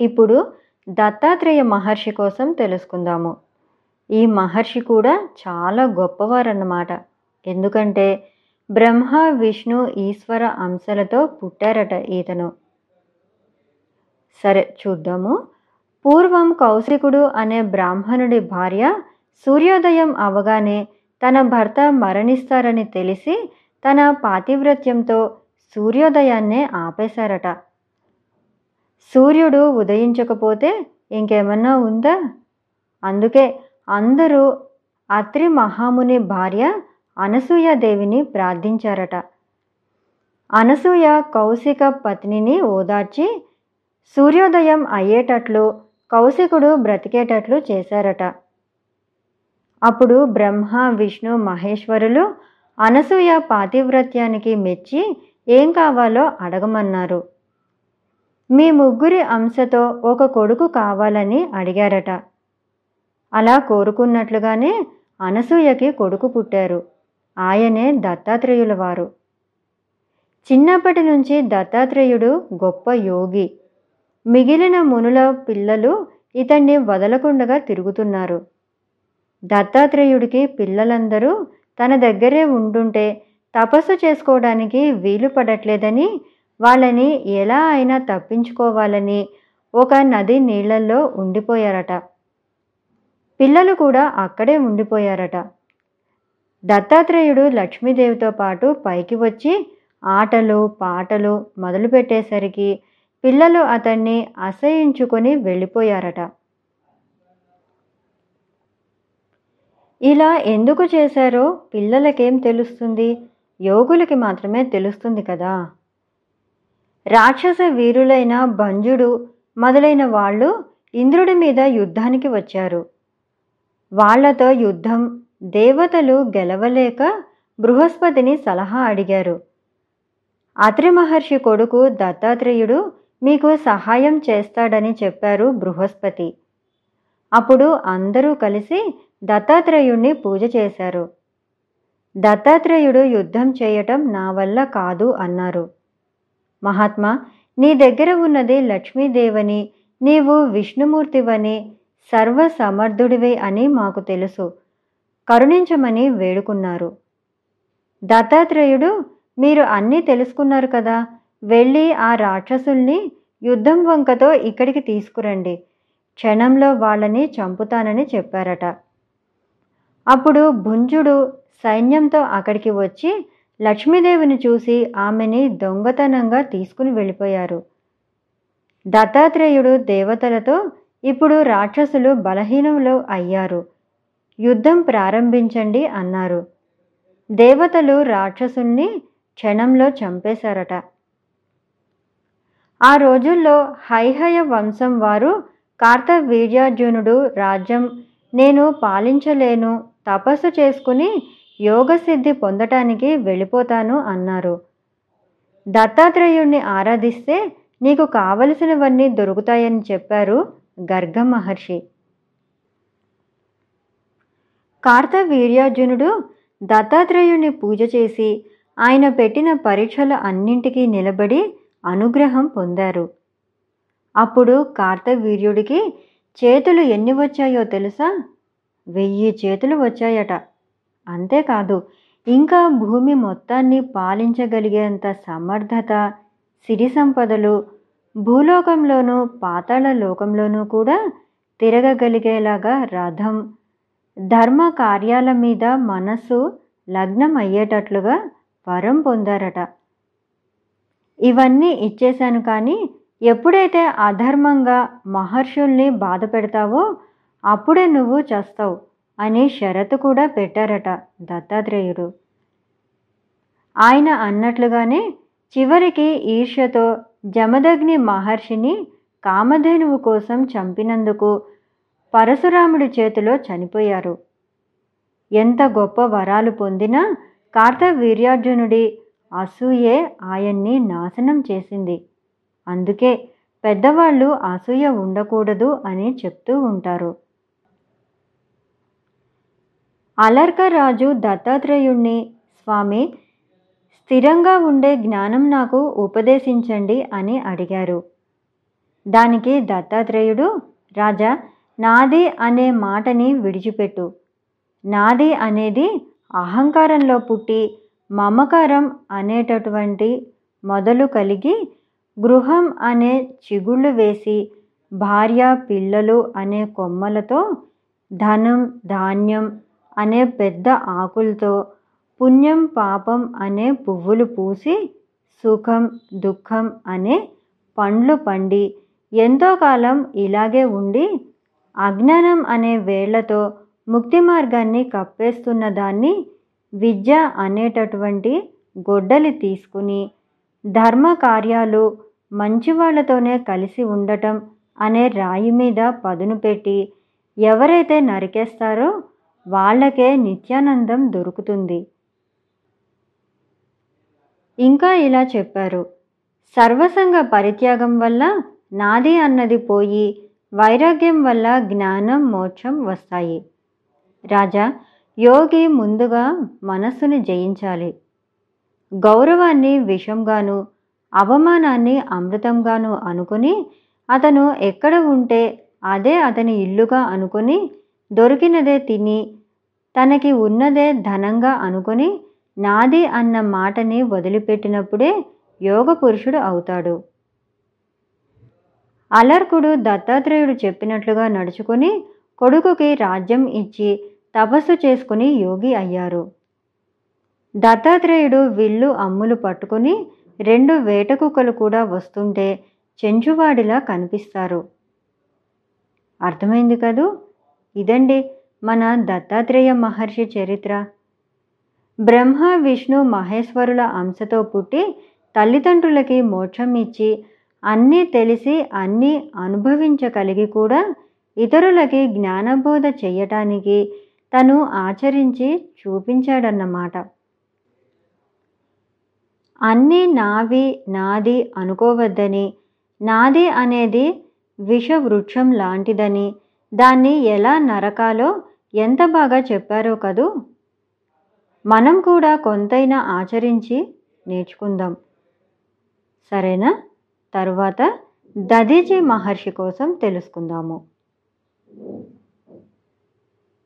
ఇప్పుడు దత్తాత్రేయ మహర్షి కోసం తెలుసుకుందాము. ఈ మహర్షి కూడా చాలా గొప్పవారన్నమాట. ఎందుకంటే బ్రహ్మ విష్ణు ఈశ్వర అంశలతో పుట్టారట ఈతను. సరే చూద్దాము. పూర్వం కౌశికుడు అనే బ్రాహ్మణుడి భార్య సూర్యోదయం అవగానే తన భర్త మరణిస్తారని తెలిసి తన పాతివ్రత్యంతో సూర్యోదయాన్నే ఆపేశారట. సూర్యుడు ఉదయించకపోతే ఇంకేమన్నా ఉందా? అందుకే అందరూ అత్రి మహాముని భార్య అనసూయాదేవిని ప్రార్థించారట. అనసూయ కౌశిక పత్నిని ఓదార్చి సూర్యోదయం అయ్యేటట్లు కౌశికుడు బ్రతికేటట్లు చేశారట. అప్పుడు బ్రహ్మ విష్ణు మహేశ్వరులు అనసూయ పాతివ్రత్యానికి మెచ్చి ఏం కావాలో అడగమన్నారు. మీ ముగ్గురి అంశతో ఒక కొడుకు కావాలని అడిగారట. అలా కోరుకున్నట్లుగానే అనసూయకి కొడుకు పుట్టారు. ఆయనే దత్తాత్రేయుల వారు చిన్నప్పటి నుంచి దత్తాత్రేయుడు గొప్ప యోగి. మిగిలిన మునుల పిల్లలు ఇతన్ని వదలకుండగా తిరుగుతున్నారు. దత్తాత్రేయుడికి పిల్లలందరూ తన దగ్గరే ఉండుంటే తపస్సు చేసుకోవడానికి వీలు పడట్లేదని వాళ్ళని ఎలా అయినా తప్పించుకోవాలని ఒక నది నీళ్ళల్లో ఉండిపోయారట. పిల్లలు కూడా అక్కడే ఉండిపోయారట. దత్తాత్రేయుడు లక్ష్మీదేవితో పాటు పైకి వచ్చి ఆటలు పాటలు మొదలుపెట్టేసరికి పిల్లలు అతన్ని అసహించుకొని వెళ్ళిపోయారట. ఇలా ఎందుకు చేశారో పిల్లలకేం తెలుస్తుంది? యోగులకి మాత్రమే తెలుస్తుంది కదా. రాక్షస వీరులైన భంజుడు మొదలైన వాళ్ళు ఇంద్రుడి మీద యుద్ధానికి వచ్చారు. వాళ్ళతో యుద్ధం దేవతలు గెలవలేక బృహస్పతిని సలహా అడిగారు. అత్రి మహర్షి కొడుకు దత్తాత్రేయుడు మీకు సహాయం చేస్తాడని చెప్పారు బృహస్పతి. అప్పుడు అందరూ కలిసి దత్తాత్రేయుణ్ణి పూజ చేశారు. దత్తాత్రేయుడు యుద్ధం చేయటం నా వల్ల కాదు అన్నారు. మహాత్మా నీ దగ్గర ఉన్నది లక్ష్మీదేవని నీవు విష్ణుమూర్తివని సర్వసమర్థుడివే అని మాకు తెలుసు. కరుణించమని వేడుకున్నారు. దత్తాత్రేయుడు మీరు అన్నీ తెలుసుకున్నారు కదా వెళ్ళి ఆ రాక్షసుల్ని యుద్ధం వంకతో ఇక్కడికి తీసుకురండి. క్షణంలో వాళ్ళని చంపుతానని చెప్పారట. అప్పుడు భుంజుడు సైన్యంతో అక్కడికి వచ్చి లక్ష్మీదేవిని చూసి ఆమెని దొంగతనంగా తీసుకుని వెళ్ళిపోయారు. దత్తాత్రేయుడు దేవతలతో ఇప్పుడు రాక్షసులు బలహీనంలో అయ్యారు. యుద్ధం ప్రారంభించండి అన్నారు. దేవతలు రాక్షసుణ్ణి క్షణంలో చంపేశారట. ఆ రోజుల్లో హైహయ వంశం వారు కార్తవీర్యార్జునుడు రాజ్యం నేను పాలించలేను తపస్సు చేసుకుని యోగసిద్ధి పొందటానికి వెళ్ళిపోతాను అన్నారు. దత్తాత్రేయుణ్ణి ఆరాధిస్తే నీకు కావలసినవన్నీ దొరుకుతాయని చెప్పారు గర్గ మహర్షి కార్తవీర్యార్జునుడు దత్తాత్రేయుణ్ణి పూజ చేసి ఆయన పెట్టిన పరీక్షల అన్నింటికీ నిలబడి అనుగ్రహం పొందారు. అప్పుడు కార్తవీర్యుడికి చేతులు ఎన్ని వచ్చాయో తెలుసా? వెయ్యి చేతులు వచ్చాయట. అంతేకాదు ఇంకా భూమి మొత్తాన్ని పాలించగలిగేంత సమర్థత సిరి సంపదలు భూలోకంలోనూ పాతాళ లోకంలోనూ కూడా తిరగగలిగేలాగా రథం ధర్మ కార్యాల మీద మనస్సు లగ్నం అయ్యేటట్లుగా వరం పొందారట. ఇవన్నీ ఇచ్చేశాను కానీ ఎప్పుడైతే అధర్మంగా మహర్షుల్ని బాధ పెడతావో అప్పుడే నువ్వు చేస్తావు. అని షరతు కూడా పెట్టారట దత్తాత్రేయుడు. ఆయన అన్నట్లుగానే చివరికి ఈర్ష్యతో జమదగ్ని మహర్షిని కామధేనువు కోసం చంపినందుకు పరశురాముడి చేతిలో చనిపోయారు. ఎంత గొప్ప వరాలు పొందినా కార్తవీర్యార్జునుడి అసూయే ఆయన్ని నాశనం చేసింది. అందుకే పెద్దవాళ్ళు అసూయ ఉండకూడదు అని చెప్తూ ఉంటారు. అలర్కరాజు దత్తాత్రేయుణ్ణి. స్వామి స్థిరంగా ఉండే జ్ఞానం నాకు ఉపదేశించండి అని అడిగారు. దానికి దత్తాత్రేయుడు రాజా నాది అనే మాటని విడిచిపెట్టు. నాది అనేది అహంకారంలో పుట్టి మమకారం అనేటటువంటి మొదలు కలిగి గృహం అనే చిగుళ్ళు వేసి భార్య పిల్లలు అనే కొమ్మలతో ధనం ధాన్యం అనే పెద్ద ఆకులతో పుణ్యం పాపం అనే పువ్వులు పూసి సుఖం దుఃఖం అనే పండ్లు పండి ఎంతో కాలం ఇలాగే ఉండి అజ్ఞానం అనే వేళ్ళతో ముక్తి మార్గాన్ని కప్పేస్తున్న దాన్ని విద్య అనేటటువంటి గొడ్డలి తీసుకుని ధర్మ కార్యాలు మంచివాళ్ళతోనే కలిసి ఉండటం అనే రాయి మీద పదును పెట్టి ఎవరైతే నరికేస్తారో వాళ్ళకే నిత్యానందం దొరుకుతుంది. ఇంకా ఇలా చెప్పారు. సర్వసంగ పరిత్యాగం వల్ల నాది అన్నది పోయి వైరాగ్యం వల్ల జ్ఞానం మోక్షం వస్తాయి. రాజా యోగి ముందుగా మనస్సును జయించాలి. గౌరవాన్ని విషంగాను అవమానాన్ని అమృతంగాను అనుకుని అతను ఎక్కడ ఉంటే అదే అతని ఇల్లుగా అనుకుని దొరికినదే తిని తనకి ఉన్నదే ధనంగా అనుకుని నాది అన్న మాటని వదిలిపెట్టినప్పుడే యోగ పురుషుడు అవుతాడు. అలర్కుడు దత్తాత్రేయుడు చెప్పినట్లుగా నడుచుకుని కొడుకుకి రాజ్యం ఇచ్చి తపస్సు చేసుకుని యోగి అయ్యారు. దత్తాత్రేయుడు విల్లు అమ్ములు పట్టుకుని రెండు వేటకుక్కలు కూడా వస్తుంటే చెంచువాడిలా కనిపిస్తారు. అర్థమైంది కదూ? ఇదండి మన దత్తాత్రేయ మహర్షి చరిత్ర. బ్రహ్మ విష్ణు మహేశ్వరుల అంశతో పుట్టి తల్లిదండ్రులకి మోక్షం ఇచ్చి అన్నీ తెలిసి అన్నీ అనుభవించగలిగి కూడా ఇతరులకి జ్ఞానబోధ చేయటానికి తను ఆచరించి చూపించాడన్నమాట. అన్నీ నావి నాది అనుకోవద్దని నాది అనేది విషవృక్షం లాంటిదని దాన్ని ఎలా నరకాలో ఎంత బాగా చెప్పారో కదూ? మనం కూడా కొంతైనా ఆచరించి నేర్చుకుందాం. సరేనా? తరువాత దదీజీ మహర్షి కోసం తెలుసుకుందాము.